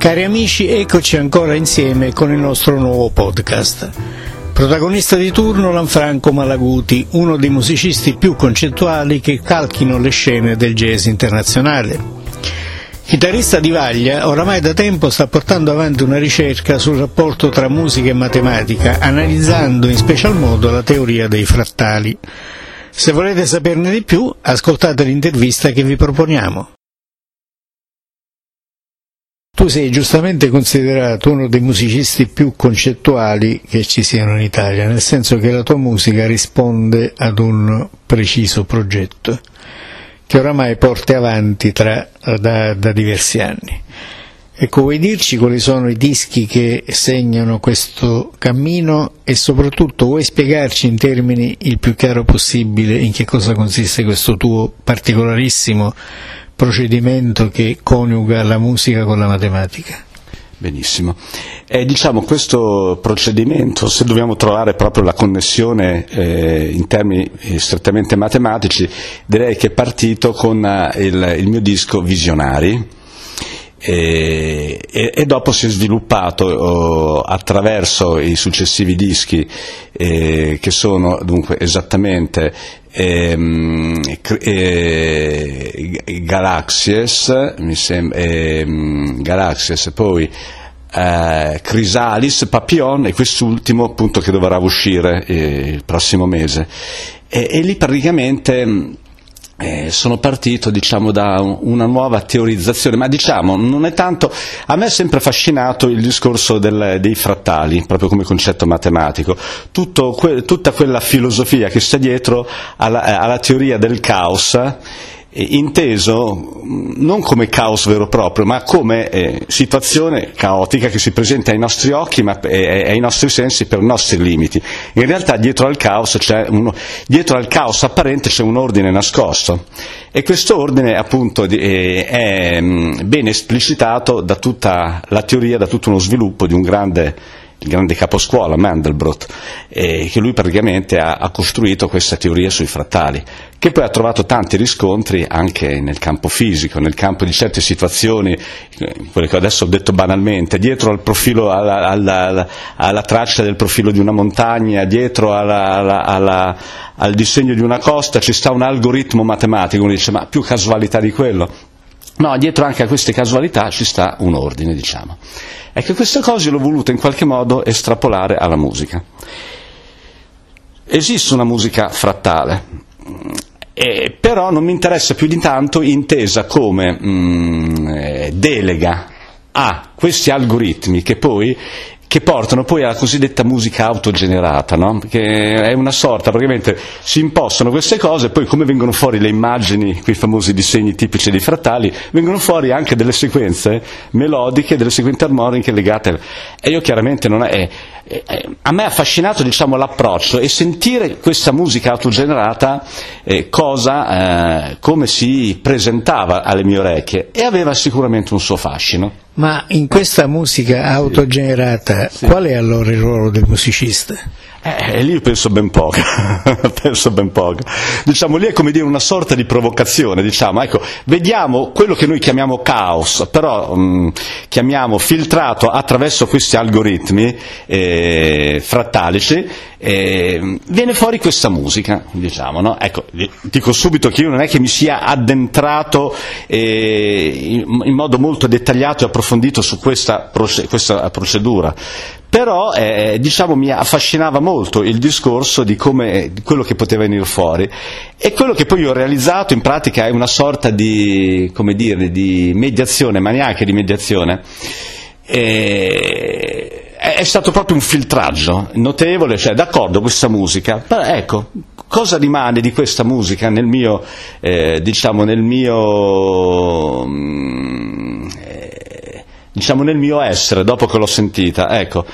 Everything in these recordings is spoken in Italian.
Cari amici, eccoci ancora insieme con il nostro nuovo podcast. Protagonista di turno Lanfranco Malaguti, uno dei musicisti più concettuali che calchino le scene del jazz internazionale. Chitarrista di vaglia, oramai da tempo sta portando avanti una ricerca sul rapporto tra musica e matematica, analizzando in special modo la teoria dei frattali. Se volete saperne di più, ascoltate l'intervista che vi proponiamo. Tu sei giustamente considerato uno dei musicisti più concettuali che ci siano in Italia, nel senso che la tua musica risponde ad un preciso progetto che oramai porti avanti tra, da, da diversi anni. Ecco, vuoi dirci quali sono i dischi che segnano questo cammino e soprattutto vuoi spiegarci in termini il più chiaro possibile in che cosa consiste questo tuo particolarissimo procedimento che coniuga la musica con la matematica. Benissimo. Eh, diciamo questo procedimento, se dobbiamo trovare proprio la connessione eh, in termini eh, strettamente matematici, direi che è partito con uh, il, il, mio disco Visionari e, e, e dopo si è sviluppato oh, attraverso i successivi dischi eh, che sono dunque esattamente ehm, eh, Galaxies, mi sembra, ehm, Galaxies, poi eh, Chrysalis, Papillon e quest'ultimo appunto che dovrà uscire eh, il prossimo mese. E, e lì praticamente eh, sono partito diciamo, da una nuova teorizzazione, ma diciamo non è tanto, a me è sempre affascinato il discorso del, dei frattali, proprio come concetto matematico, que, tutta quella filosofia che sta dietro alla, alla teoria del caos inteso non come caos vero e proprio, ma come eh, situazione caotica che si presenta ai nostri occhi ma, e ai nostri sensi per i nostri limiti. In realtà dietro al caos, uno, dietro al caos apparente c'è un ordine nascosto e questo ordine appunto eh, è ben esplicitato da tutta la teoria, da tutto uno sviluppo di un grande il grande caposcuola Mandelbrot, eh, che lui praticamente ha, ha, costruito questa teoria sui frattali, che poi ha trovato tanti riscontri anche nel campo fisico, nel campo di certe situazioni, eh, quelle che adesso ho detto banalmente, dietro al profilo, alla, alla, alla traccia del profilo di una montagna, dietro alla, al disegno di una costa ci sta un algoritmo matematico, uno dice ma più casualità di quello? No, dietro anche a queste casualità ci sta un ordine, diciamo. Ecco, queste cose l'ho voluto in qualche modo estrapolare alla musica. Esiste una musica frattale, eh, però non mi interessa più di tanto intesa come mh, mm, eh, delega a questi algoritmi che poi che portano poi alla cosiddetta musica autogenerata, no? che è una sorta, praticamente si impostano queste cose e poi come vengono fuori le immagini, quei famosi disegni tipici dei frattali, vengono fuori anche delle sequenze melodiche, delle sequenze armoniche legate. E io chiaramente non è, è, è a me è affascinato diciamo, l'approccio e sentire questa musica autogenerata eh, cosa, eh, come si presentava alle mie orecchie e aveva sicuramente un suo fascino. Ma in questa musica autogenerata, sì. qual è allora il ruolo del musicista? Eh, lì penso ben poco, penso ben poco. Diciamo, lì è come dire una sorta di provocazione, diciamo, ecco, vediamo quello che noi chiamiamo caos, però mh, mm, chiamiamo filtrato attraverso questi algoritmi eh, frattalici, eh, viene fuori questa musica, diciamo, no? Ecco, dico subito che io non è che mi sia addentrato eh, in, in, modo molto dettagliato e approfondito su questa, questa procedura, però eh, diciamo, mi affascinava molto il discorso di, come, di, quello che poteva venire fuori e quello che poi ho realizzato in pratica è una sorta di, dire, di mediazione, ma neanche di mediazione. E, è stato proprio un filtraggio notevole, cioè d'accordo questa musica, però ecco, cosa rimane di questa musica nel mio, eh, diciamo, nel mio mm, diciamo, nel mio essere dopo che l'ho sentita. Ecco,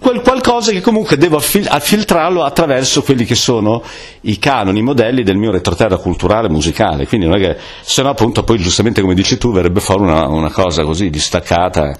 quel qualcosa che comunque devo filtrarlo attraverso quelli che sono i canoni, i modelli del mio retroterra culturale musicale. Quindi non è che, se no appunto poi giustamente come dici tu verrebbe fuori una, una cosa così distaccata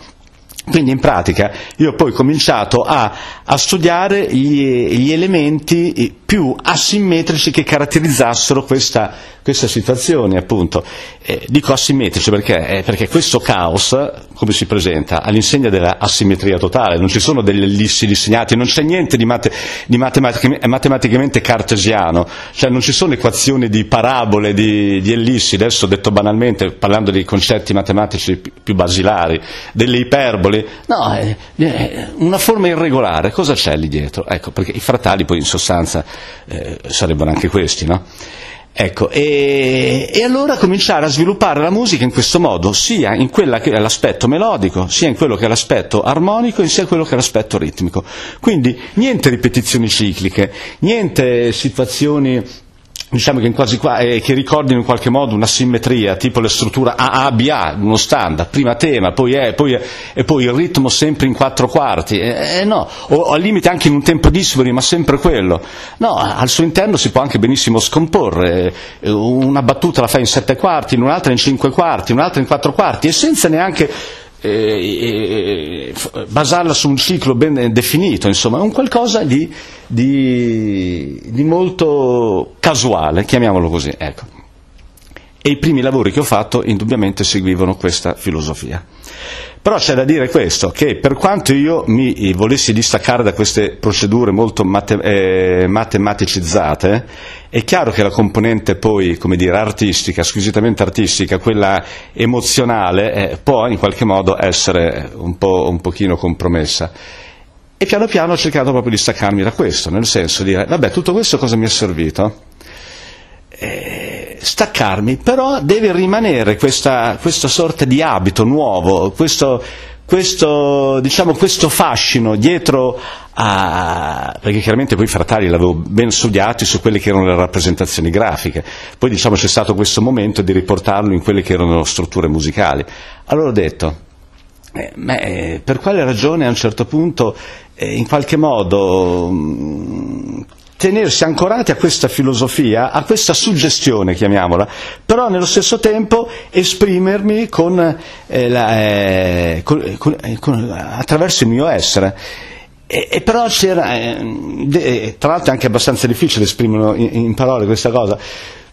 quindi in pratica io poi ho cominciato a, a studiare gli, gli, elementi più asimmetrici che caratterizzassero questa, questa situazione, appunto. Eh, dico asimmetrici perché, eh, perché, questo caos, come si presenta? All'insegna della asimmetria totale, non ci sono degli ellissi disegnati, non c'è niente di, mate, di matematic- matematicamente cartesiano, cioè non ci sono equazioni di parabole, di, di, ellissi, adesso detto banalmente, parlando dei concetti matematici più, basilari, delle iperboli, no, è, è una forma irregolare, cosa c'è lì dietro? Ecco, perché i fratali poi in sostanza eh, sarebbero anche questi, no? Ecco, e, e, allora cominciare a sviluppare la musica in questo modo, sia in quello che è l'aspetto melodico, sia in quello che è l'aspetto armonico, sia in quello che è l'aspetto ritmico. Quindi niente ripetizioni cicliche, niente situazioni diciamo che, quasi qua, eh, che, ricordino in qualche modo una simmetria, tipo la struttura AABA, uno standard, prima tema, poi è, poi è, e poi il ritmo sempre in quattro quarti, eh, eh, no, o al limite anche in un tempo dispari, ma sempre quello. No, al suo interno si può anche benissimo scomporre, eh, una battuta la fai in sette quarti, un'altra in cinque quarti, un'altra in quattro quarti, e senza neanche eh, basarla su un ciclo ben definito, insomma, è un qualcosa di, di, di molto casuale, chiamiamolo così. Ecco. E i primi lavori che ho fatto indubbiamente seguivano questa filosofia. Però c'è da dire questo, che per quanto io mi volessi distaccare da queste procedure molto mate, eh, matematicizzate, è chiaro che la componente poi, come dire, artistica, squisitamente artistica, quella emozionale, eh, può in qualche modo essere un, po', un pochino compromessa. E piano piano ho cercato proprio di staccarmi da questo, nel senso di dire, vabbè, tutto questo cosa mi è servito? Eh, staccarmi, però deve rimanere questa, questa sorta di abito nuovo, questo, questo, diciamo, questo fascino dietro a, perché chiaramente poi i Fratali l'avevo ben studiati su quelle che erano le rappresentazioni grafiche, poi diciamo c'è stato questo momento di riportarlo in quelle che erano strutture musicali. Allora ho detto, eh, eh, per quale ragione a un certo punto eh, in qualche modo mh, tenersi ancorati a questa filosofia, a questa suggestione, chiamiamola, però nello stesso tempo esprimermi con, eh, la, eh, con, con, eh, attraverso il mio essere. E, e però c'era, eh, tra l'altro è anche abbastanza difficile esprimere in, in parole questa cosa,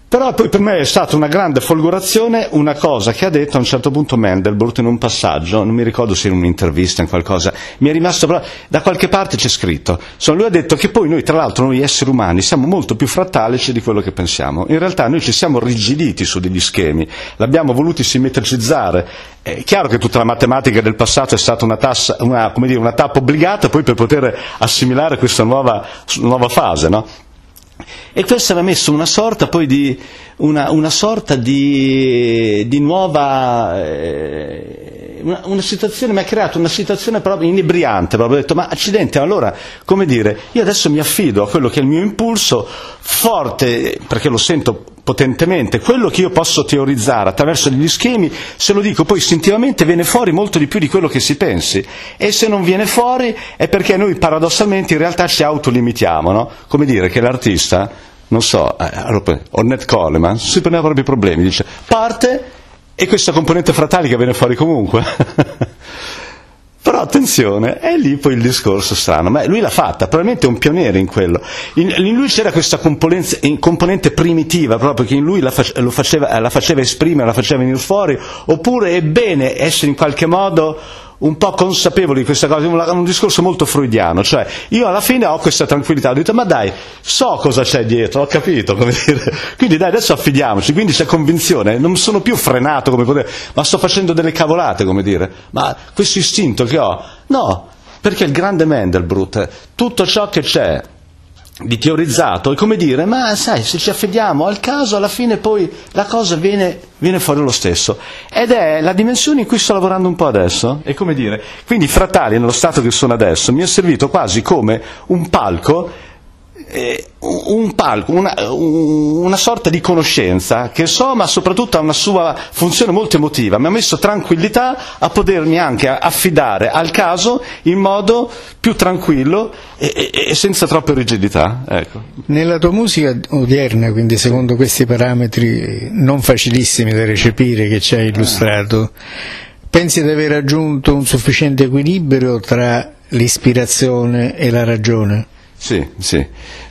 però poi per me è stata una grande folgorazione una cosa che ha detto a un certo punto Mandelbrot in un passaggio, non mi ricordo se in un'intervista, in qualcosa, mi è rimasto però, da qualche parte c'è scritto, insomma, lui ha detto che poi noi tra l'altro noi esseri umani siamo molto più frattalici di quello che pensiamo, in realtà noi ci siamo rigiditi su degli schemi, l'abbiamo voluti simmetricizzare, è chiaro che tutta la matematica del passato è stata una, tassa, una, dire, una tappa obbligata poi per poter assimilare questa nuova, nuova fase, no? E questo aveva messo una sorta poi di, una, una sorta di, di nuova, eh, una, una, situazione, mi ha creato una situazione proprio inebriante, proprio ho detto, ma accidenti, allora, come dire, io adesso mi affido a quello che è il mio impulso forte, perché lo sento potentemente, quello che io posso teorizzare attraverso degli schemi, se lo dico poi istintivamente viene fuori molto di più di quello che si pensi e se non viene fuori è perché noi paradossalmente in realtà ci autolimitiamo, no? come dire che l'artista, non so, eh, Ornette Coleman, si prendeva proprio problemi, dice parte e questa componente fratale che viene fuori comunque. Però attenzione, è lì poi il discorso strano, ma lui l'ha fatta, probabilmente è un pioniere in quello. In, in lui c'era questa componente primitiva, proprio che in lui la, face, faceva, la faceva esprimere, la faceva venire fuori, oppure è bene essere in qualche modo un po' consapevoli di questa cosa, un, un, discorso molto freudiano, cioè io alla fine ho questa tranquillità, ho detto ma dai, so cosa c'è dietro, ho capito, come dire, quindi dai adesso affidiamoci, quindi c'è convinzione, non sono più frenato come potere, ma sto facendo delle cavolate, come dire, ma questo istinto che ho, no, perché il grande Mendelbrut, tutto ciò che c'è di teorizzato è come dire, ma sai, se ci affidiamo al caso, alla fine poi la cosa viene, viene, fuori lo stesso. Ed è la dimensione in cui sto lavorando un po' adesso. È come dire, quindi i fratali, nello stato che sono adesso, mi è servito quasi come un palco eh, un palco, una, una, sorta di conoscenza che so, ma soprattutto ha una sua funzione molto emotiva, mi ha messo tranquillità a potermi anche affidare al caso in modo più tranquillo e, e, e senza troppe rigidità. Ecco. Nella tua musica odierna, quindi secondo questi parametri non facilissimi da recepire che ci hai illustrato, pensi di aver raggiunto un sufficiente equilibrio tra l'ispirazione e la ragione? Sì, sì,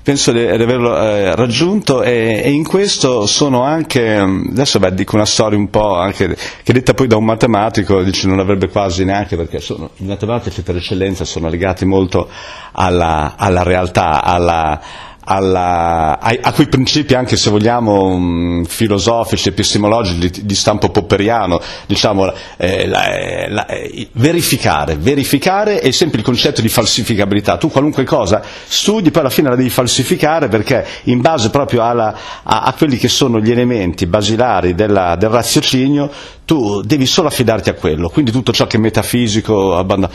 penso di, averlo eh, raggiunto e, e, in questo sono anche, mm, adesso beh, dico una storia un po' anche, che detta poi da un matematico, dice non avrebbe quasi neanche perché sono, i matematici per eccellenza sono legati molto alla, alla realtà, alla, alla, a, a, quei principi anche se vogliamo mh, filosofici, epistemologici di, di, stampo popperiano, diciamo eh, la, eh, la, eh, verificare, verificare è sempre il concetto di falsificabilità, tu qualunque cosa studi poi alla fine la devi falsificare perché in base proprio alla, a, a, quelli che sono gli elementi basilari della, del raziocinio tu devi solo affidarti a quello, quindi tutto ciò che è metafisico, abbandon-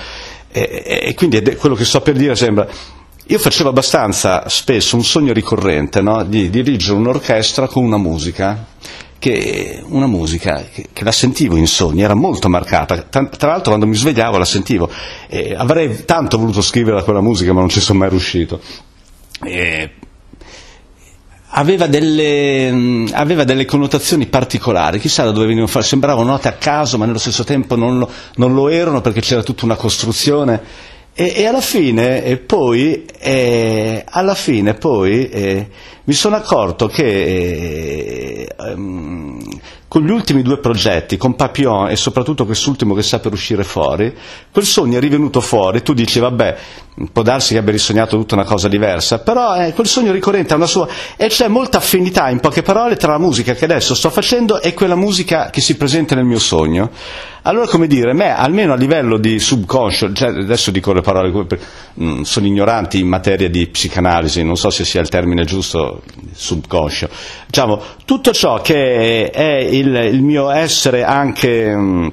e, e, quindi quello che sto per dire sembra io facevo abbastanza spesso un sogno ricorrente no? di dirigere un'orchestra con una musica che, una musica che, che, la sentivo in sogni, era molto marcata, tra, l'altro quando mi svegliavo la sentivo, e avrei tanto voluto scrivere quella musica ma non ci sono mai riuscito. E aveva delle, aveva delle, connotazioni particolari, chissà da dove venivano fuori, sembravano note a caso ma nello stesso tempo non lo, non lo erano perché c'era tutta una costruzione e, e alla fine e poi, eh, alla fine poi eh, mi sono accorto che eh, um, con gli ultimi due progetti, con Papillon e soprattutto quest'ultimo che sta per uscire fuori, quel sogno è rivenuto fuori, tu dici vabbè, può darsi che abbia risognato tutta una cosa diversa, però eh, quel sogno ricorrente ha una sua... e c'è molta affinità, in poche parole, tra la musica che adesso sto facendo e quella musica che si presenta nel mio sogno. Allora, come dire, me, almeno a livello di subconscio, cioè, adesso dico le parole, mm, sono ignoranti in materia di psicanalisi, non so se sia il termine giusto, subconscio, diciamo, tutto ciò che è il, il mio essere anche... Mh, mm,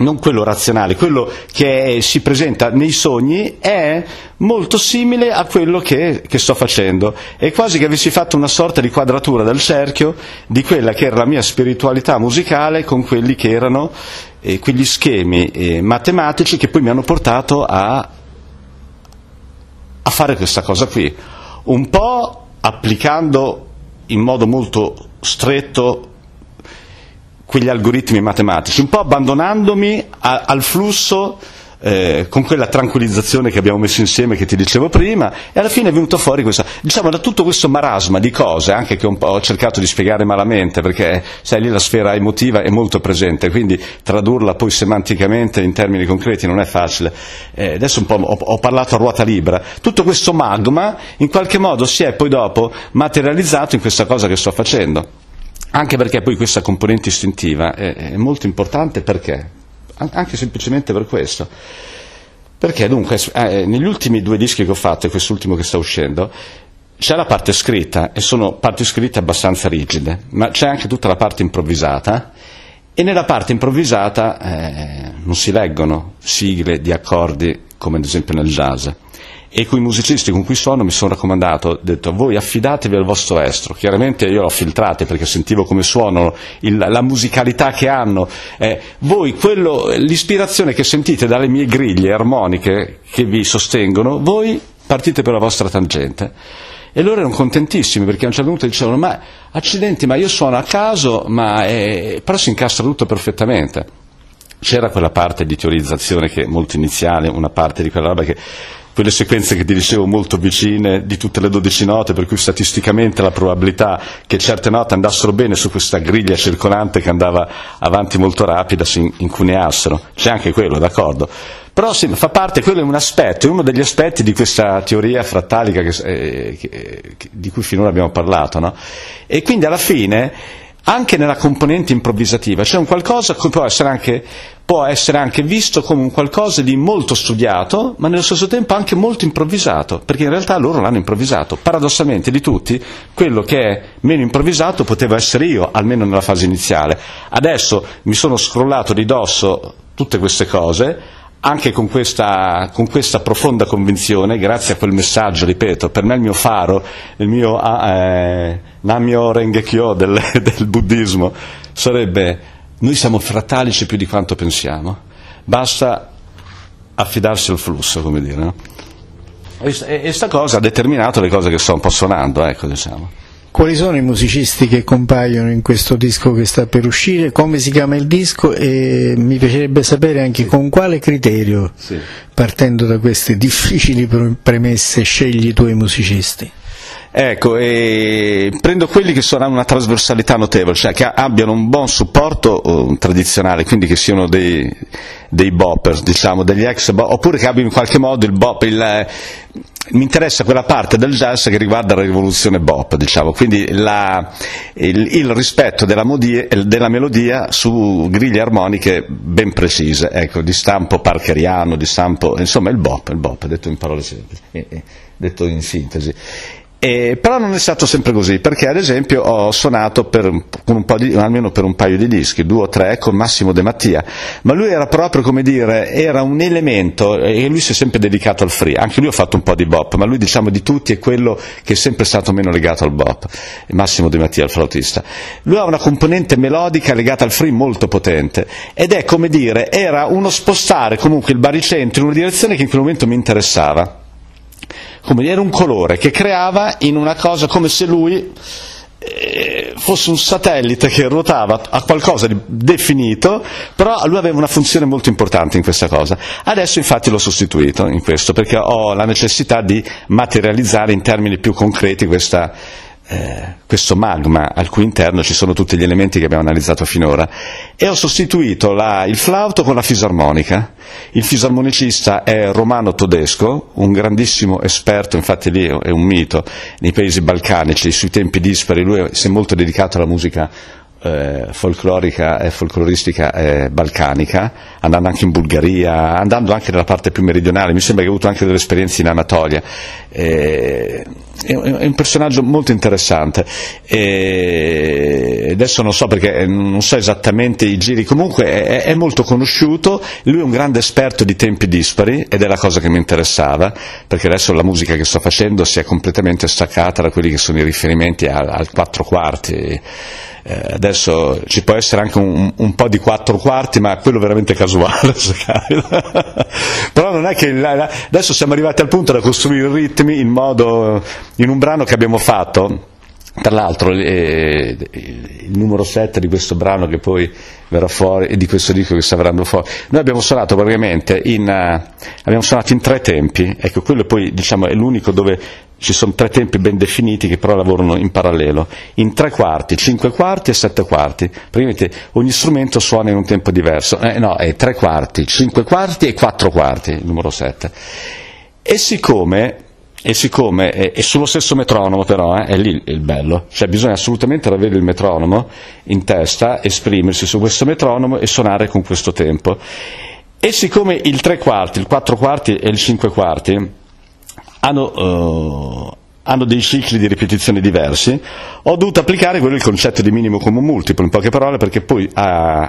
non quello razionale, quello che si presenta nei sogni è molto simile a quello che, che, sto facendo. È quasi che avessi fatto una sorta di quadratura del cerchio di quella che era la mia spiritualità musicale con quelli che erano eh, quegli schemi eh, matematici che poi mi hanno portato a, a fare questa cosa qui. Un po' applicando in modo molto stretto quegli algoritmi matematici, un po' abbandonandomi a, al flusso eh, con quella tranquillizzazione che abbiamo messo insieme che ti dicevo prima e alla fine è venuto fuori questa, diciamo da tutto questo marasma di cose anche che ho cercato di spiegare malamente perché sai lì la sfera emotiva è molto presente quindi tradurla poi semanticamente in termini concreti non è facile. Eh, adesso un po' ho, ho parlato a ruota libera. Tutto questo magma in qualche modo si è poi dopo materializzato in questa cosa che sto facendo. Anche perché poi questa componente istintiva è, è molto importante perché? Anche semplicemente per questo. Perché dunque, eh, negli ultimi due dischi che ho fatto e quest'ultimo che sta uscendo, c'è la parte scritta e sono parti scritte abbastanza rigide, ma c'è anche tutta la parte improvvisata e nella parte improvvisata eh, non si leggono sigle di accordi come ad esempio nel jazz e quei musicisti con cui sono mi sono raccomandato, ho detto voi affidatevi al vostro estro, chiaramente io l'ho filtrate perché sentivo come suonano, il, la musicalità che hanno, eh, voi quello, l'ispirazione che sentite dalle mie griglie armoniche che vi sostengono, voi partite per la vostra tangente. E loro erano contentissimi perché a un certo punto dicevano ma accidenti ma io suono a caso eh, però si incastra tutto perfettamente c'era quella parte di teorizzazione che molto iniziale, una parte di quella roba che quelle sequenze che ti dicevo molto vicine di tutte le dodici note, per cui statisticamente la probabilità che certe note andassero bene su questa griglia circolante che andava avanti molto rapida si incuneassero. C'è anche quello, d'accordo. Però sì, fa parte, quello è un aspetto, è uno degli aspetti di questa teoria frattalica che, eh, che, di cui finora abbiamo parlato. No? E quindi alla fine anche nella componente improvvisativa c'è un qualcosa che può essere, anche, può essere anche visto come un qualcosa di molto studiato, ma nello stesso tempo anche molto improvvisato, perché in realtà loro l'hanno improvvisato. Paradossalmente di tutti, quello che è meno improvvisato poteva essere io, almeno nella fase iniziale. Adesso mi sono scrollato di dosso tutte queste cose, anche con questa, con questa, profonda convinzione, grazie a quel messaggio, ripeto, per me il mio faro, il mio ah, eh, Namyo Rengekyo del, del buddismo, sarebbe noi siamo fratalici più di quanto pensiamo, basta affidarsi al flusso, come dire. No? E questa cosa ha determinato le cose che sto un po' suonando, ecco, diciamo. Quali sono i musicisti che compaiono in questo disco che sta per uscire? Come si chiama il disco? E mi piacerebbe sapere anche sì. con quale criterio, sì. partendo da queste difficili premesse, scegli i tuoi musicisti? Ecco, prendo quelli che hanno una trasversalità notevole, cioè che abbiano un buon supporto uh, tradizionale, quindi che siano dei, dei boppers, diciamo, degli ex bop, oppure che abbiano in qualche modo il bop, il, eh, mi interessa quella parte del jazz che riguarda la rivoluzione bop, diciamo, quindi la, il, il, rispetto della, modie, della, melodia su griglie armoniche ben precise, ecco, di stampo parkeriano, di stampo, insomma il bop, il bop, detto in parole semplici, eh, detto in sintesi. Eh, però non è stato sempre così, perché ad esempio ho suonato per, di, almeno per un paio di dischi, due o tre, con Massimo De Mattia, ma lui era proprio come dire, era un elemento, e lui si è sempre dedicato al free, anche lui ha fatto un po' di bop, ma lui diciamo di tutti è quello che è sempre stato meno legato al bop, Massimo De Mattia, il flautista. Lui ha una componente melodica legata al free molto potente, ed è come dire, era uno spostare comunque il baricentro in una direzione che in quel momento mi interessava come era un colore che creava in una cosa come se lui eh, fosse un satellite che ruotava a qualcosa di definito, però lui aveva una funzione molto importante in questa cosa. Adesso infatti l'ho sostituito in questo perché ho la necessità di materializzare in termini più concreti questa eh, questo magma al cui interno ci sono tutti gli elementi che abbiamo analizzato finora e ho sostituito la, il flauto con la fisarmonica. Il fisarmonicista è Romano Todesco, un grandissimo esperto, infatti lì è un mito, nei paesi balcanici, sui tempi dispari, lui si è molto dedicato alla musica eh, folclorica e folcloristica eh, balcanica, andando anche in Bulgaria, andando anche nella parte più meridionale, mi sembra che ha avuto anche delle esperienze in Anatolia. Eh, è un personaggio molto interessante e adesso non so perché non so esattamente i giri comunque è, molto conosciuto lui è un grande esperto di tempi dispari ed è la cosa che mi interessava perché adesso la musica che sto facendo si è completamente staccata da quelli che sono i riferimenti al, al quattro quarti eh, adesso ci può essere anche un, un, po' di quattro quarti, ma quello veramente casuale. Però non è che adesso siamo arrivati al punto da costruire ritmi in modo in un brano che abbiamo fatto. Tra l'altro eh, il numero 7 di questo brano che poi verrà fuori e di questo disco che sta verranno fuori, noi abbiamo suonato praticamente in, uh, abbiamo suonato in tre tempi, ecco quello poi diciamo, è l'unico dove ci sono tre tempi ben definiti che però lavorano in parallelo, in tre quarti, cinque quarti e sette quarti. Praticamente ogni strumento suona in un tempo diverso. Eh, no, è tre quarti, cinque quarti e quattro quarti, il numero sette. E siccome, e siccome è, è, sullo stesso metronomo però, eh, è lì il bello, cioè bisogna assolutamente avere il metronomo in testa, esprimersi su questo metronomo e suonare con questo tempo. E siccome il tre quarti, il quattro quarti e il cinque quarti hanno, uh, hanno dei cicli di ripetizione diversi, ho dovuto applicare quello il concetto di minimo comune multiplo, in poche parole, perché poi uh,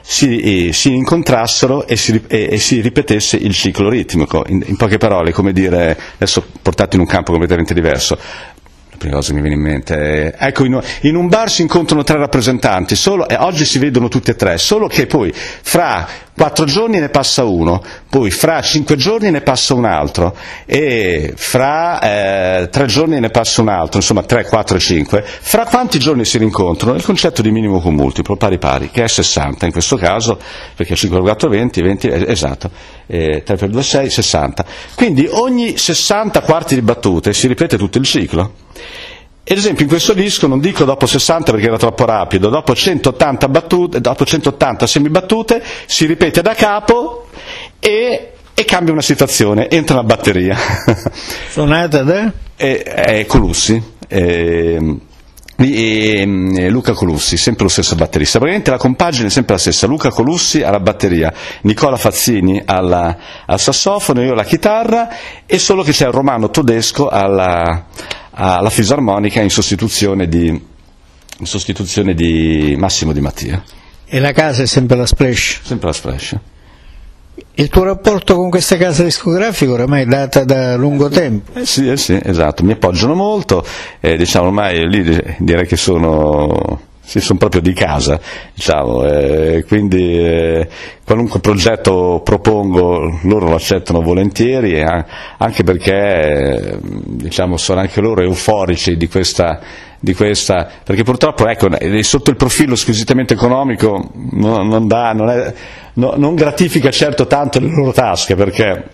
si, eh, si, incontrassero e si, e, e si, ripetesse il ciclo ritmico. In, in, poche parole, come dire, adesso portato in un campo completamente diverso, prima cosa mi viene in mente. Ecco, in, un bar si incontrano tre rappresentanti, solo, e oggi si vedono tutti e tre, solo che poi fra quattro giorni ne passa uno, poi fra cinque giorni ne passa un altro, e fra eh, tre giorni ne passa un altro, insomma tre, quattro cinque. Fra quanti giorni si rincontrano? Il concetto di minimo con multiplo, pari pari, che è 60 in questo caso, perché 5 per 4 20, 20, esatto, eh, 3 per 2 6, 60. Quindi ogni 60 quarti di battute si ripete tutto il ciclo. Ad esempio in questo disco non dico dopo 60 perché era troppo rapido, dopo 180, battute, dopo 180 semibattute si ripete da capo e, e cambia una situazione, entra una batteria. Suonata da? È, è Colussi. È, e, Luca Colussi, sempre lo stesso batterista. Praticamente la compagine è sempre la stessa, Luca Colussi alla batteria, Nicola Fazzini alla, al sassofono, io alla chitarra e solo che c'è il Romano Todesco alla, alla fisarmonica in sostituzione di, in sostituzione di Massimo Di Mattia. E la casa è sempre la Splash? Sempre la Splash. Il tuo rapporto con questa casa discografica oramai è data da lungo tempo? Eh sì, eh sì, esatto, mi appoggiano molto, eh, diciamo ormai lì direi che sono sì, sono proprio di casa, diciamo, eh, quindi eh, qualunque progetto propongo loro lo accettano volentieri, eh, anche perché eh, diciamo, sono anche loro euforici di questa, di questa perché purtroppo ecco, sotto il profilo squisitamente economico non, non, dà, non, è, no, non gratifica certo tanto le loro tasche, perché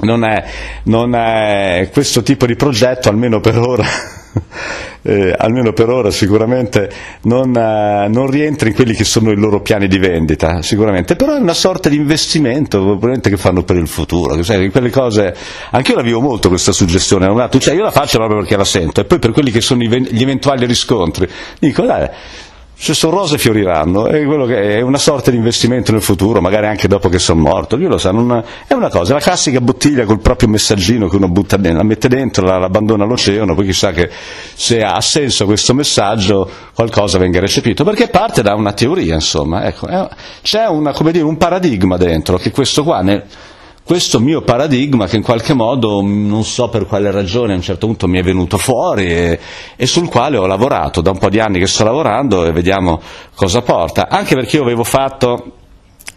non è, non è questo tipo di progetto, almeno per ora, eh, almeno per ora sicuramente non, eh, non, rientra in quelli che sono i loro piani di vendita, sicuramente, però è una sorta di investimento che fanno per il futuro, sai, cose, anche io la vivo molto questa suggestione, cioè io la faccio proprio perché la sento e poi per quelli che sono gli eventuali riscontri, dico dai, se sono rose fioriranno, è, una sorta di investimento nel futuro, magari anche dopo che sono morto, io lo so, non, è una cosa, la classica bottiglia col proprio messaggino che uno butta dentro, la mette dentro, la, la abbandona all'oceano, poi chissà che se ha senso questo messaggio qualcosa venga recepito, perché parte da una teoria, insomma, ecco, è, c'è una, dire, un paradigma dentro, che questo qua, nel, questo mio paradigma che in qualche modo, non so per quale ragione, a un certo punto mi è venuto fuori e, e, sul quale ho lavorato, da un po' di anni che sto lavorando e vediamo cosa porta, anche perché io avevo fatto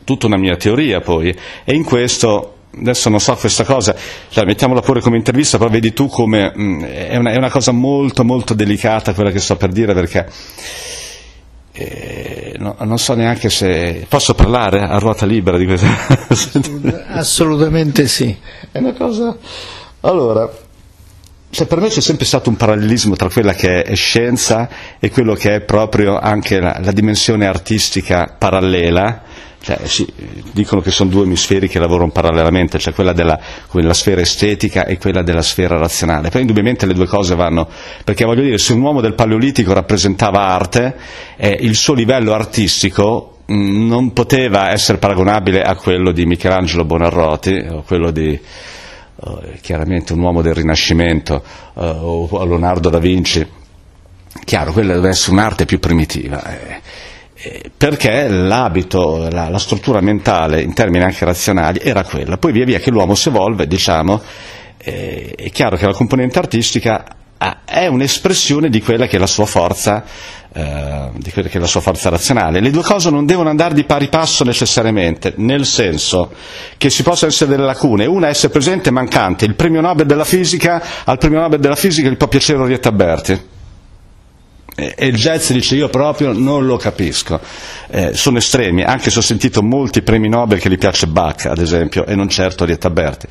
tutta una mia teoria poi e in questo adesso non so questa cosa, cioè, mettiamola pure come intervista, poi vedi tu come mh, mm, è, una, è, una, cosa molto molto delicata quella che sto per dire perché eh, no, non so neanche se posso parlare a ruota libera di questo. Assolutamente sì. È una cosa. Allora, cioè per me c'è sempre stato un parallelismo tra quella che è scienza e quello che è proprio anche la, la dimensione artistica parallela cioè, sì, dicono che sono due emisferi che lavorano parallelamente, cioè quella della, quella sfera estetica e quella della sfera razionale. Poi indubbiamente le due cose vanno, perché voglio dire, se un uomo del Paleolitico rappresentava arte, eh, il suo livello artistico mh, mm, non poteva essere paragonabile a quello di Michelangelo Bonarroti o quello di uh, chiaramente un uomo del Rinascimento uh, o Leonardo da Vinci. Chiaro, quella deve essere un'arte più primitiva. Eh eh, perché l'abito, la, la, struttura mentale in termini anche razionali era quella. Poi via via che l'uomo si evolve, diciamo, eh, è chiaro che la componente artistica ha, è un'espressione di quella che è la sua forza, eh, di quella che è la sua forza razionale. Le due cose non devono andare di pari passo necessariamente, nel senso che ci possono essere delle lacune, una è essere presente e mancante. Il premio Nobel della fisica, al premio Nobel della fisica gli può piacere Orietta Berti e il jazz dice io proprio non lo capisco, eh, sono estremi, anche se ho sentito molti premi Nobel che gli piace Bach ad esempio e non certo Rietta Berti.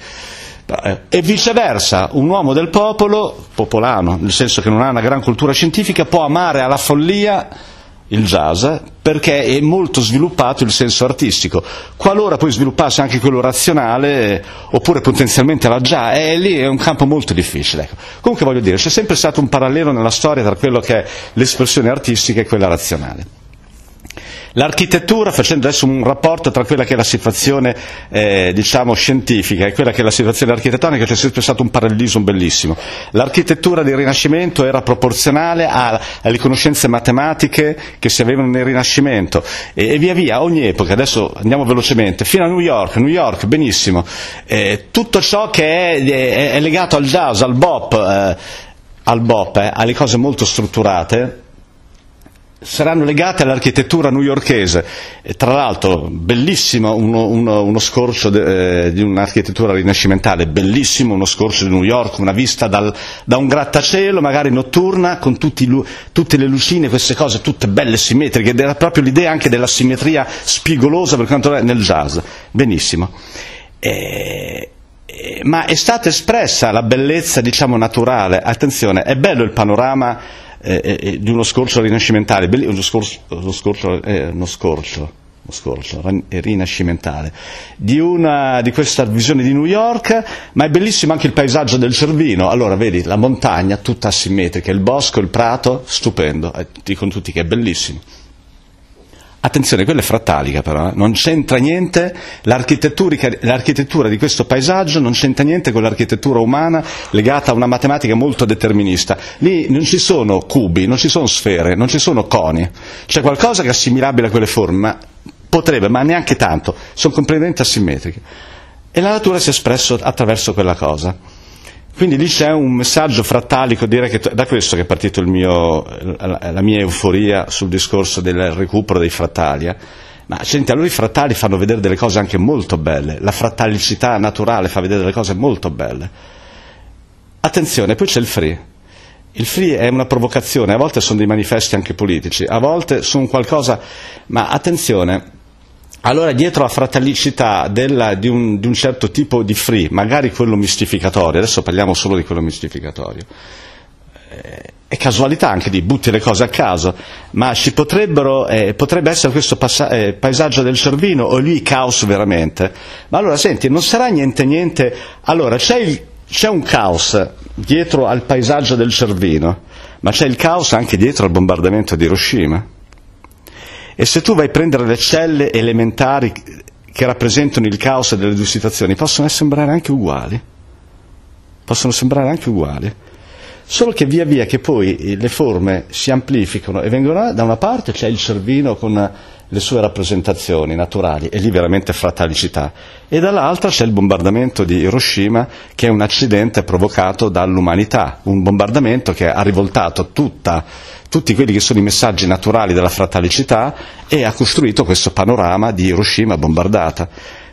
Eh, e viceversa, un uomo del popolo, popolano, nel senso che non ha una gran cultura scientifica, può amare alla follia il jazz perché è molto sviluppato il senso artistico. Qualora poi sviluppasse anche quello razionale, oppure potenzialmente la già, è lì è un campo molto difficile. Ecco. Comunque voglio dire, c'è sempre stato un parallelo nella storia tra quello che è l'espressione artistica e quella razionale. L'architettura, facendo adesso un rapporto tra quella che è la situazione eh, diciamo, scientifica e quella che è la situazione architettonica, c'è sempre stato un parallelismo bellissimo. L'architettura del Rinascimento era proporzionale alle conoscenze matematiche che si avevano nel Rinascimento. E, e, via via, ogni epoca, adesso andiamo velocemente, fino a New York, New York, benissimo, eh, tutto ciò che è, è, è, legato al jazz, al bop, eh, al bop eh, alle cose molto strutturate, saranno legate all'architettura newyorkese. E tra l'altro, bellissimo uno, uno, uno scorcio de, eh, di un'architettura rinascimentale, bellissimo uno scorcio di New York, una vista dal, da un grattacielo, magari notturna, con tutti, tutte le lucine, queste cose tutte belle simmetriche, ed era proprio l'idea anche della simmetria spigolosa per quanto riguarda nel jazz. Benissimo. E, ma è stata espressa la bellezza, diciamo, naturale. Attenzione, è bello il panorama eh, eh, eh, di uno scorcio rinascimentale, uno scorcio, uno scorcio, eh, uno scorcio, uno scorcio rinascimentale, di, una, di questa visione di New York, ma è bellissimo anche il paesaggio del Cervino. Allora, vedi, la montagna tutta asimmetrica, il bosco, il prato, stupendo, eh, dicono tutti che è bellissimo. Attenzione, quella è frattalica però, eh? non c'entra niente, l'architettura di questo paesaggio non c'entra niente con l'architettura umana legata a una matematica molto determinista. Lì non ci sono cubi, non ci sono sfere, non ci sono coni, c'è qualcosa che è assimilabile a quelle forme, ma potrebbe, ma neanche tanto, sono completamente asimmetriche. E la natura si è espressa attraverso quella cosa. Quindi lì c'è un messaggio frattalico, direi che da questo che è partita la, mia euforia sul discorso del recupero dei frattali. Eh. Ma senti, allora i frattali fanno vedere delle cose anche molto belle, la frattalicità naturale fa vedere delle cose molto belle. Attenzione, poi c'è il free. Il free è una provocazione, a volte sono dei manifesti anche politici, a volte sono qualcosa, ma attenzione, allora dietro la fratallicità della, di, un, di, un, certo tipo di free, magari quello mistificatorio, adesso parliamo solo di quello mistificatorio, eh, è casualità anche di butti le cose a caso, ma eh, potrebbe essere questo passa- eh, paesaggio del Cervino o lì caos veramente. Ma allora senti, non sarà niente niente, allora c'è, il, c'è un caos dietro al paesaggio del Cervino, ma c'è il caos anche dietro al bombardamento di Hiroshima. E se tu vai a prendere le celle elementari che rappresentano il caos delle due situazioni, possono sembrare anche uguali. Possono sembrare anche uguali. Solo che via via che poi le forme si amplificano e vengono da una parte c'è il Cervino con le sue rappresentazioni naturali e lì veramente fratalicità e dall'altra c'è il bombardamento di Hiroshima che è un accidente provocato dall'umanità, un bombardamento che ha rivoltato tutta, tutti quelli che sono i messaggi naturali della fratalicità e ha costruito questo panorama di Hiroshima bombardata.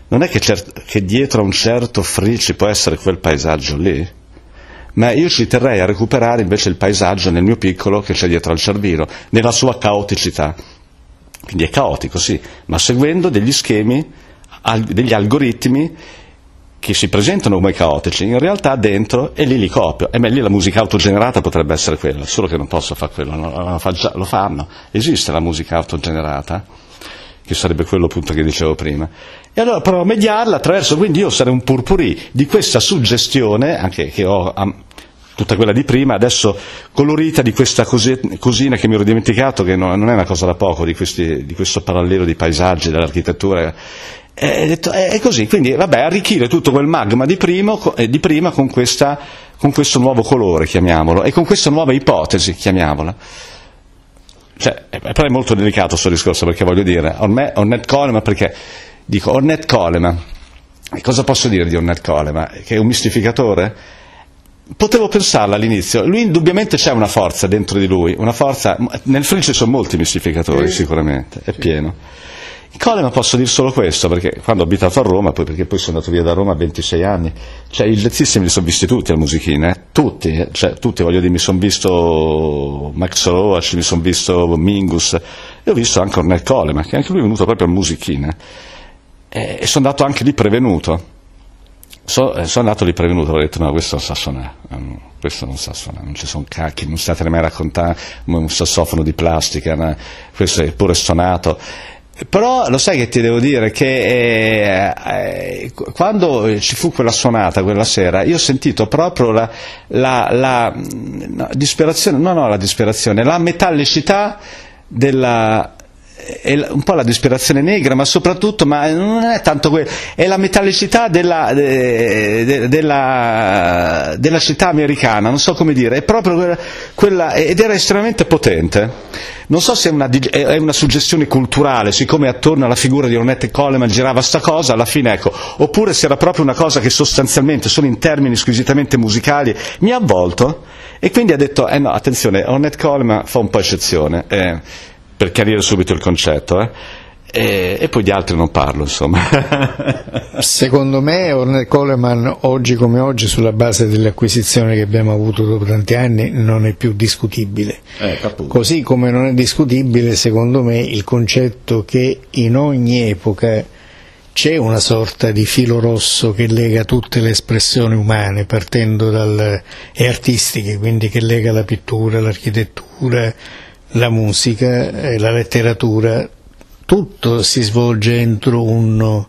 Non è che, cer- che dietro a un certo free ci può essere quel paesaggio lì? Ma io ci terrei a recuperare invece il paesaggio nel mio piccolo che c'è dietro al Cervino, nella sua caoticità. Quindi è caotico, sì, ma seguendo degli schemi, degli algoritmi che si presentano come caotici, in realtà dentro e lì li copio. E beh, lì la musica autogenerata potrebbe essere quella, solo che non posso fare quello, lo fanno. Esiste la musica autogenerata, che sarebbe quello appunto che dicevo prima. E allora provo a mediarla attraverso, quindi io sarei un purpurì di questa suggestione, anche che ho tutta quella di prima, adesso colorita di questa cosina che mi ero dimenticato, che non è una cosa da poco, di, questi, di questo parallelo di paesaggi, dell'architettura. È, è, così, quindi vabbè, arricchire tutto quel magma di, primo, eh, di prima con, questa, con, questo nuovo colore, chiamiamolo, e con questa nuova ipotesi, chiamiamola. Cioè, però è molto delicato questo discorso, perché voglio dire, Ornette Coleman, perché dico Ornette Coleman, cosa posso dire di Ornette Coleman? Che è un mistificatore? Potevo pensarla all'inizio, lui indubbiamente c'è una forza dentro di lui, una forza, nel free ci sono molti mistificatori sì. sicuramente, è sì. pieno. In Coleman posso dire solo questo, perché quando ho abitato a Roma, poi perché poi sono andato via da Roma a 26 anni, cioè i jazzissimi li sono visti tutti al Musichina, eh? tutti, eh? cioè tutti, voglio dire, mi sono visto Max Roach, mi sono visto Mingus, e ho visto anche Ornette Coleman, che anche lui è venuto proprio al Musichina, e sono andato anche lì prevenuto So, eh, sono andato lì prevenuto, ho detto no, questo non sa suonare, um, questo non sa suonare, non ci sono cacchi, non state mai a raccontare un sassofono di plastica, no? questo è pure stonato. Però lo sai che ti devo dire? Che eh, eh, quando ci fu quella suonata quella sera, io ho sentito proprio la, la, la no, disperazione, no, no, la disperazione, la metallicità della, è un po' la disperazione negra, ma soprattutto, ma non è tanto quello, è la metallicità della, de, de, della, della, città americana, non so come dire, è proprio quella, quella, ed era estremamente potente. Non so se è una, è una, suggestione culturale, siccome attorno alla figura di Ornette Coleman girava sta cosa, alla fine ecco, oppure se era proprio una cosa che sostanzialmente, solo in termini squisitamente musicali, mi ha avvolto, e quindi ha detto, eh no, attenzione, Ornette Coleman fa un po' eccezione. Eh, per chiarire subito il concetto. Eh? E, e, poi di altri non parlo, insomma. Secondo me Ornette Coleman, oggi come oggi, sulla base delle acquisizioni che abbiamo avuto dopo tanti anni, non è più discutibile. Eh, Così come non è discutibile, secondo me, il concetto che in ogni epoca c'è una sorta di filo rosso che lega tutte le espressioni umane, partendo dalle artistiche, quindi che lega la pittura, l'architettura, la musica e la letteratura, tutto si svolge entro un,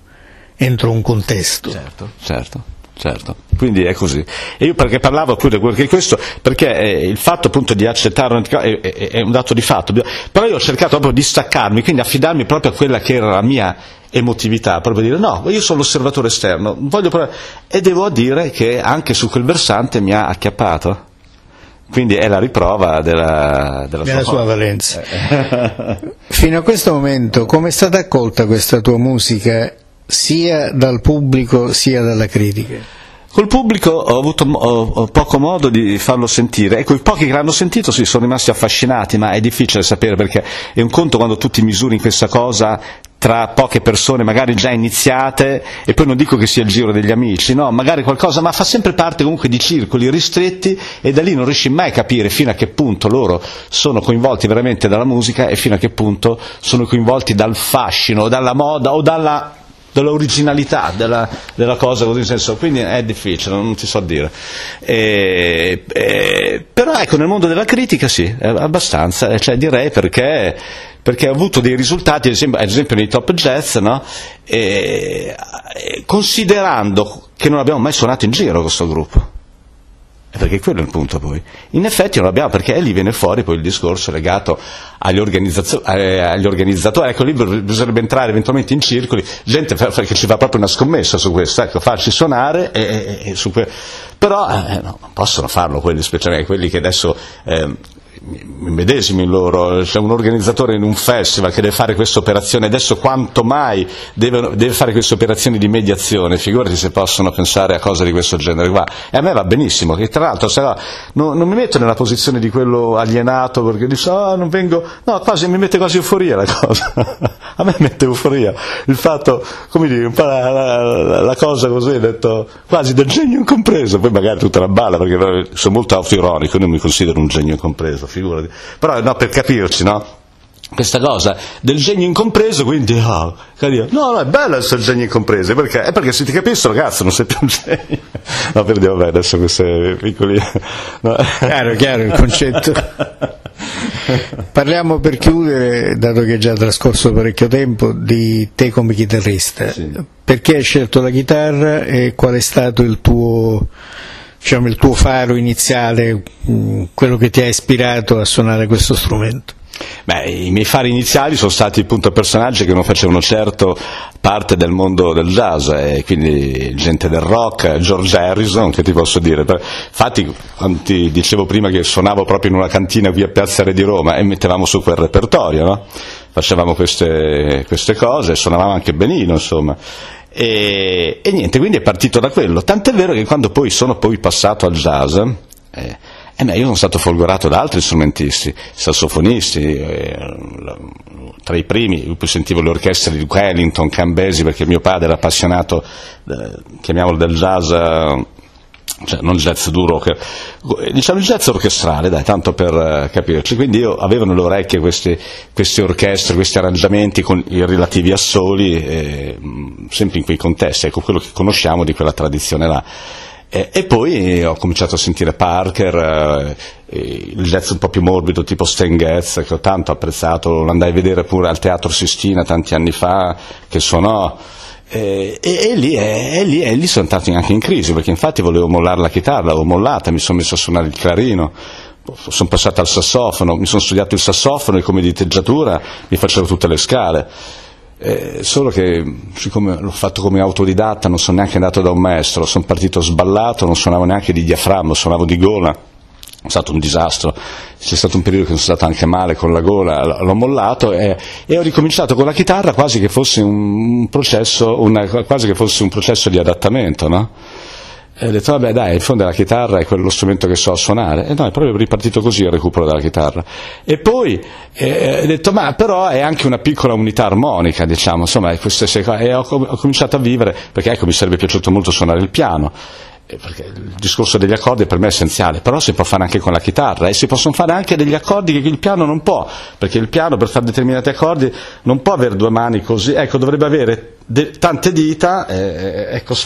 entro un contesto. Certo, certo. Certo, quindi è così. E io perché parlavo appunto di questo, perché eh, il fatto appunto di accettare è, è, è, un dato di fatto, però io ho cercato proprio di staccarmi, quindi affidarmi proprio a quella che era la mia emotività, proprio dire no, io sono l'osservatore esterno, voglio e devo dire che anche su quel versante mi ha acchiappato. Quindi è la riprova della, della, della sua, sua valenza. Fino a questo momento come è stata accolta questa tua musica sia dal pubblico sia dalla critica? Col pubblico ho avuto ho, ho poco modo di farlo sentire, ecco i pochi che l'hanno sentito sì, sono rimasti affascinati, ma è difficile sapere perché è un conto quando tu ti misuri in questa cosa tra poche persone magari già iniziate e poi non dico che sia il giro degli amici, no, magari qualcosa, ma fa sempre parte comunque di circoli ristretti e da lì non riesci mai a capire fino a che punto loro sono coinvolti veramente dalla musica e fino a che punto sono coinvolti dal fascino, dalla moda o dalla dell'originalità della, della, cosa, così in senso, quindi è difficile, non ti so dire. E, e, però ecco, nel mondo della critica sì, abbastanza, cioè direi perché, perché ha avuto dei risultati, ad esempio, ad esempio nei top jazz, no? e, considerando che non abbiamo mai suonato in giro questo gruppo perché quello è il punto poi. In effetti non l'abbiamo, perché lì viene fuori poi il discorso legato agli, organizzazio- eh, agli organizzatori, ecco lì bisognerebbe entrare eventualmente in circoli, gente che ci fa proprio una scommessa su questo, ecco, farci suonare e, e, e su que- però eh, no, non possono farlo quelli, specialmente quelli che adesso eh, mi medesimi in loro, c'è un organizzatore in un festival che deve fare questa operazione, adesso quanto mai deve, deve, fare queste operazioni di mediazione, figurati se possono pensare a cose di questo genere. Qua. E a me va benissimo, che tra l'altro no, non, non, mi metto nella posizione di quello alienato perché dice oh, non vengo, no, quasi mi mette quasi euforia la cosa, a me mette euforia il fatto, come dire, un po' la, la, la cosa così, detto, quasi del genio incompreso, poi magari tutta la balla perché sono molto autoironico, non mi considero un genio incompreso figurati. Però no, per capirci, no? questa cosa del genio incompreso, quindi oh, no, no, è bello essere genio incompreso, perché? È perché se ti capiscono, cazzo, non sei più un genio. No, per dire, vabbè, adesso queste piccoli... No. Chiaro, chiaro il concetto. Parliamo per chiudere, dato che è già trascorso parecchio tempo, di te come chitarrista. Sì. Perché hai scelto la chitarra e qual è stato il tuo diciamo, il tuo faro iniziale, mm, quello che ti ha ispirato a suonare questo strumento? Beh, i miei fari iniziali sono stati appunto personaggi che non facevano certo parte del mondo del jazz, e quindi gente del rock, George Harrison, che ti posso dire. Infatti, ti dicevo prima che suonavo proprio in una cantina qui a Piazza Re di Roma e mettevamo su quel repertorio, no? Facevamo queste, queste cose, suonavamo anche benino, insomma. E, e, niente, quindi è partito da quello. Tant'è vero che quando poi sono poi passato al jazz, eh, eh io sono stato folgorato da altri strumentisti, sassofonisti, eh, tra i primi, poi sentivo le orchestre di Wellington, Cambesi, perché mio padre era appassionato, eh, chiamiamolo del jazz cioè non jazz duro, diciamo il jazz orchestrale, dai, tanto per uh, capirci. Quindi io avevo nelle orecchie queste, queste, orchestre, questi arrangiamenti con i relativi assoli, eh, sempre in quei contesti, ecco quello che conosciamo di quella tradizione là. E, e poi ho cominciato a sentire Parker, eh, il jazz un po' più morbido tipo Stan Getz, che ho tanto apprezzato, lo andai a vedere pure al Teatro Sistina tanti anni fa, che suonò eh, e, e, lì, e, lì, e, lì, sono entrato anche in crisi perché infatti volevo mollare la chitarra, l'ho mollata, mi sono messo a suonare il clarino, sono passato al sassofono, mi sono studiato il sassofono e come diteggiatura mi facevo tutte le scale. Eh, solo che siccome l'ho fatto come autodidatta non sono neanche andato da un maestro, sono partito sballato, non suonavo neanche di diaframma, suonavo di gola è stato un disastro, c'è stato un periodo che sono stato anche male con la gola, l'ho mollato e, e ho ricominciato con la chitarra quasi che fosse un processo, una, quasi che fosse un processo di adattamento, no? E ho detto, vabbè dai, in fondo la chitarra è quello strumento che so suonare. E no, è proprio ripartito così il recupero della chitarra. E poi eh, ho detto, ma però è anche una piccola unità armonica, diciamo, insomma, queste, e ho, ho cominciato a vivere, perché ecco, mi sarebbe piaciuto molto suonare il piano. Eh, perché il discorso degli accordi per me è essenziale, però si può fare anche con la chitarra e si possono fare anche degli accordi che il piano non può, perché il piano per fare determinati accordi non può avere due mani così, ecco, dovrebbe avere de- tante dita, eh, ecco,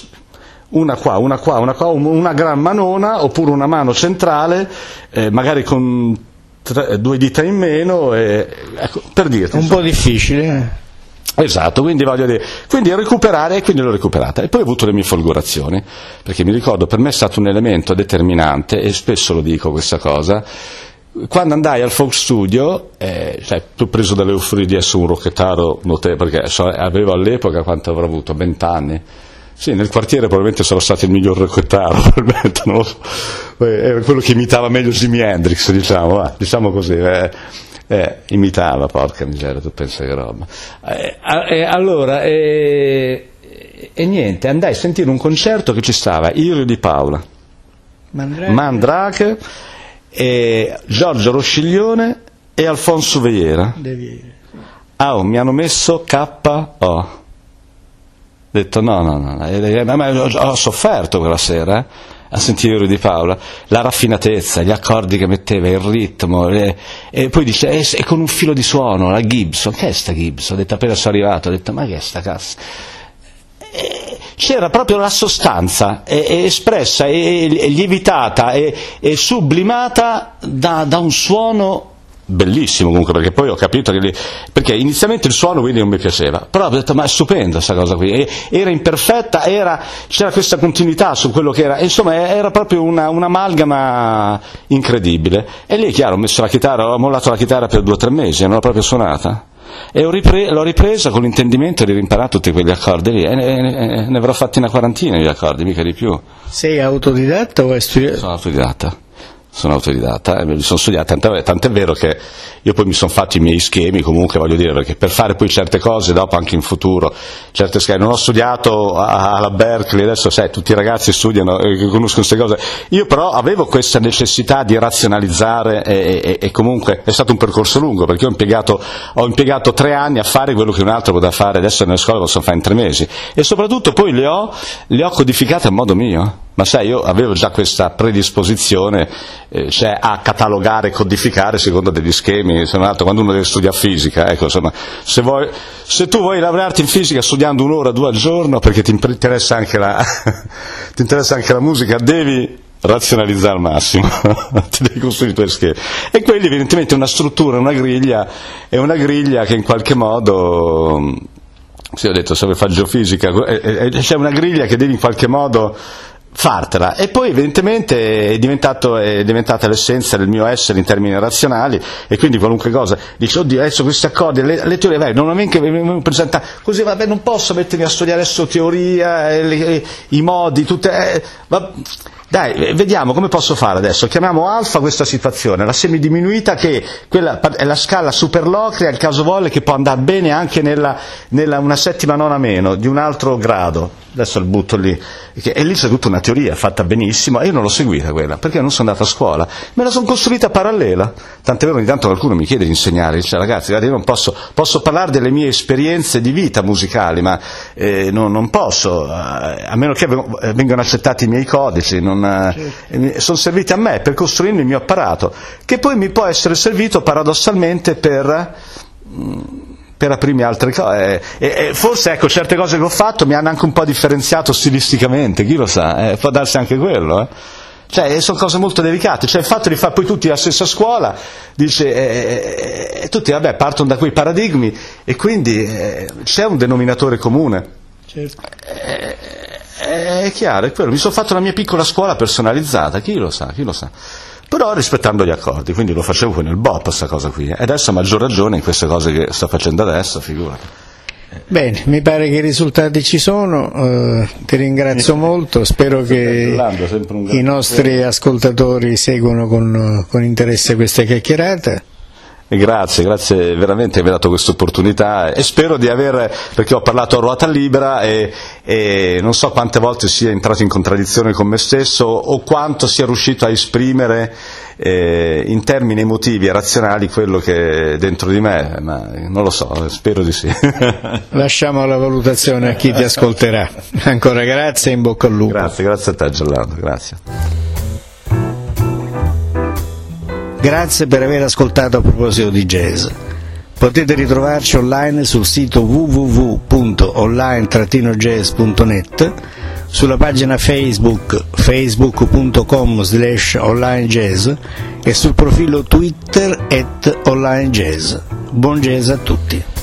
una qua, una qua, una qua, una gran manona oppure una mano centrale, eh, magari con tre, due dita in meno, eh, ecco, per dirti. Un insomma. po' difficile. Eh. Esatto, quindi voglio dire, quindi recuperare e quindi l'ho recuperata. E poi ho avuto le mie folgorazioni, perché mi ricordo, per me è stato un elemento determinante, e spesso lo dico questa cosa, quando andai al folk studio, eh, cioè, tu preso dall'euforia di essere un rocchettaro notevole, perché so, avevo all'epoca quanto avrò avuto, vent'anni, sì, nel quartiere probabilmente sono stato il miglior rocchettaro, probabilmente, non lo era quello che imitava meglio Jimi Hendrix, diciamo, va, diciamo così. Eh eh, imitava, porca miseria, tu pensi che roba. Eh, eh, allora, eh, e, niente, andai a sentire un concerto che ci stava Irio di Paola, Mandrake. Mandrake, Giorgio Rosciglione e Alfonso Veiera. Ah, oh, mi hanno messo K.O. Ho detto no, no, no, eh, eh, ho, ho sofferto quella sera eh, a sentire di Paola, la raffinatezza, gli accordi che metteva, il ritmo, le- e poi dice, e, e con un filo di suono, la Gibson, che è sta Gibson? Ho detto appena sono arrivato, ho detto ma che è sta cazzo? E C'era proprio la sostanza eh, eh, espressa e, e lievitata e, e sublimata da, da un suono bellissimo comunque perché poi ho capito che lì- perché inizialmente il suono quindi non mi piaceva però ho detto ma è stupenda questa cosa qui E- era imperfetta era, c'era questa continuità su quello che era e insomma era proprio una, un'amalgama incredibile e lì è chiaro ho messo la chitarra ho mollato la chitarra per due o tre mesi non l'ho proprio suonata e ho ripre- l'ho ripresa con l'intendimento di rimparare tutti quegli accordi lì e ne, ne- ne avrò fatti una quarantina di accordi mica di più Sei autodidatta o hai studiato? sono autodidatta. Sono autodidatta, li sono studiati, tant'è, tant'è vero che io poi mi sono fatto i miei schemi, comunque voglio dire, perché per fare poi certe cose dopo anche in futuro, certe schede, non ho studiato alla Berkeley, adesso sai, tutti i ragazzi studiano e conoscono queste cose, io però avevo questa necessità di razionalizzare e, e- e comunque è stato un percorso lungo, perché ho impiegato, ho impiegato tre anni a fare quello che un altro poteva fare, adesso nelle scuole lo posso fare in tre mesi, e soprattutto poi le ho, le ho codificate a modo mio. Ma sai, io avevo già questa predisposizione eh, cioè a catalogare e codificare secondo degli schemi, se non altro quando uno deve studiare fisica, ecco, insomma, se, vuoi- se tu vuoi laurearti in fisica studiando un'ora, due al giorno, perché ti interessa anche la, interessa anche la musica, devi razionalizzare al massimo, ti devi costruire i tuoi schemi. E quelli evidentemente una struttura, una griglia, è una griglia che in qualche modo sì, ho detto, se vuoi fare geofisica, eh, eh, c'è una griglia che devi in qualche modo fartela. E poi evidentemente è, diventato, è diventata l'essenza del mio essere in termini razionali e quindi qualunque cosa. Dice oddio adesso questi accordi le, le teorie vai, normalmente mi- mi mi presenta così vabbè non posso mettermi a studiare adesso teoria eh, le- i modi tutte eh, va- dai, vediamo come posso fare adesso. Chiamiamo alfa questa situazione, la semidiminuita che quella è la scala superlocrea, il caso volle che può andare bene anche nella, nella una settima nona meno, di un altro grado. Adesso il butto lì. E lì c'è tutta una teoria fatta benissimo, e io non l'ho seguita quella, perché non sono andato a scuola. Me la sono costruita parallela. Tant'è vero ogni tanto qualcuno mi chiede di insegnare, dice ragazzi, guarda, io non posso, posso parlare delle mie esperienze di vita musicali, ma eh, non, non posso, eh, a meno che eh, vengano accettati i miei codici, non, eh, sono serviti a me per costruirmi il mio apparato, che poi mi può essere servito paradossalmente per per aprirmi altre cose. E, e forse ecco, certe cose che ho fatto mi hanno anche un po' differenziato stilisticamente, chi lo sa, eh, può darsi anche quello. Eh. Cioè, sono cose molto delicate, cioè il fatto di fare poi tutti la stessa scuola, dice, eh, eh, tutti vabbè, partono da quei paradigmi e quindi eh, c'è un denominatore comune. Certo. Eh, è chiaro, è quello. Mi sono fatto la mia piccola scuola personalizzata, chi lo sa, chi lo sa. Però rispettando gli accordi, quindi lo facevo poi nel BOP questa cosa qui. E adesso a maggior ragione in queste cose che sto facendo adesso, figurati. Bene, mi pare che i risultati ci sono, eh, ti ringrazio molto, spero che i nostri ascoltatori seguano con, con interesse questa chiacchierata. Grazie, grazie veramente di aver dato questa opportunità e spero di aver, perché ho parlato a ruota libera e, e non so quante volte sia entrato in contraddizione con me stesso o quanto sia riuscito a esprimere eh, in termini emotivi e razionali quello che è dentro di me, ma non lo so, spero di sì. Lasciamo la valutazione a chi ti ascolterà. Ancora grazie e in bocca al lupo. grazie, grazie a te Gerlando, grazie. Grazie per aver ascoltato a proposito di jazz. Potete ritrovarci online sul sito www.online-jazz.net, sulla pagina Facebook facebook.com slash onlinejazz e sul profilo Twitter at onlinejazz. Buon jazz a tutti!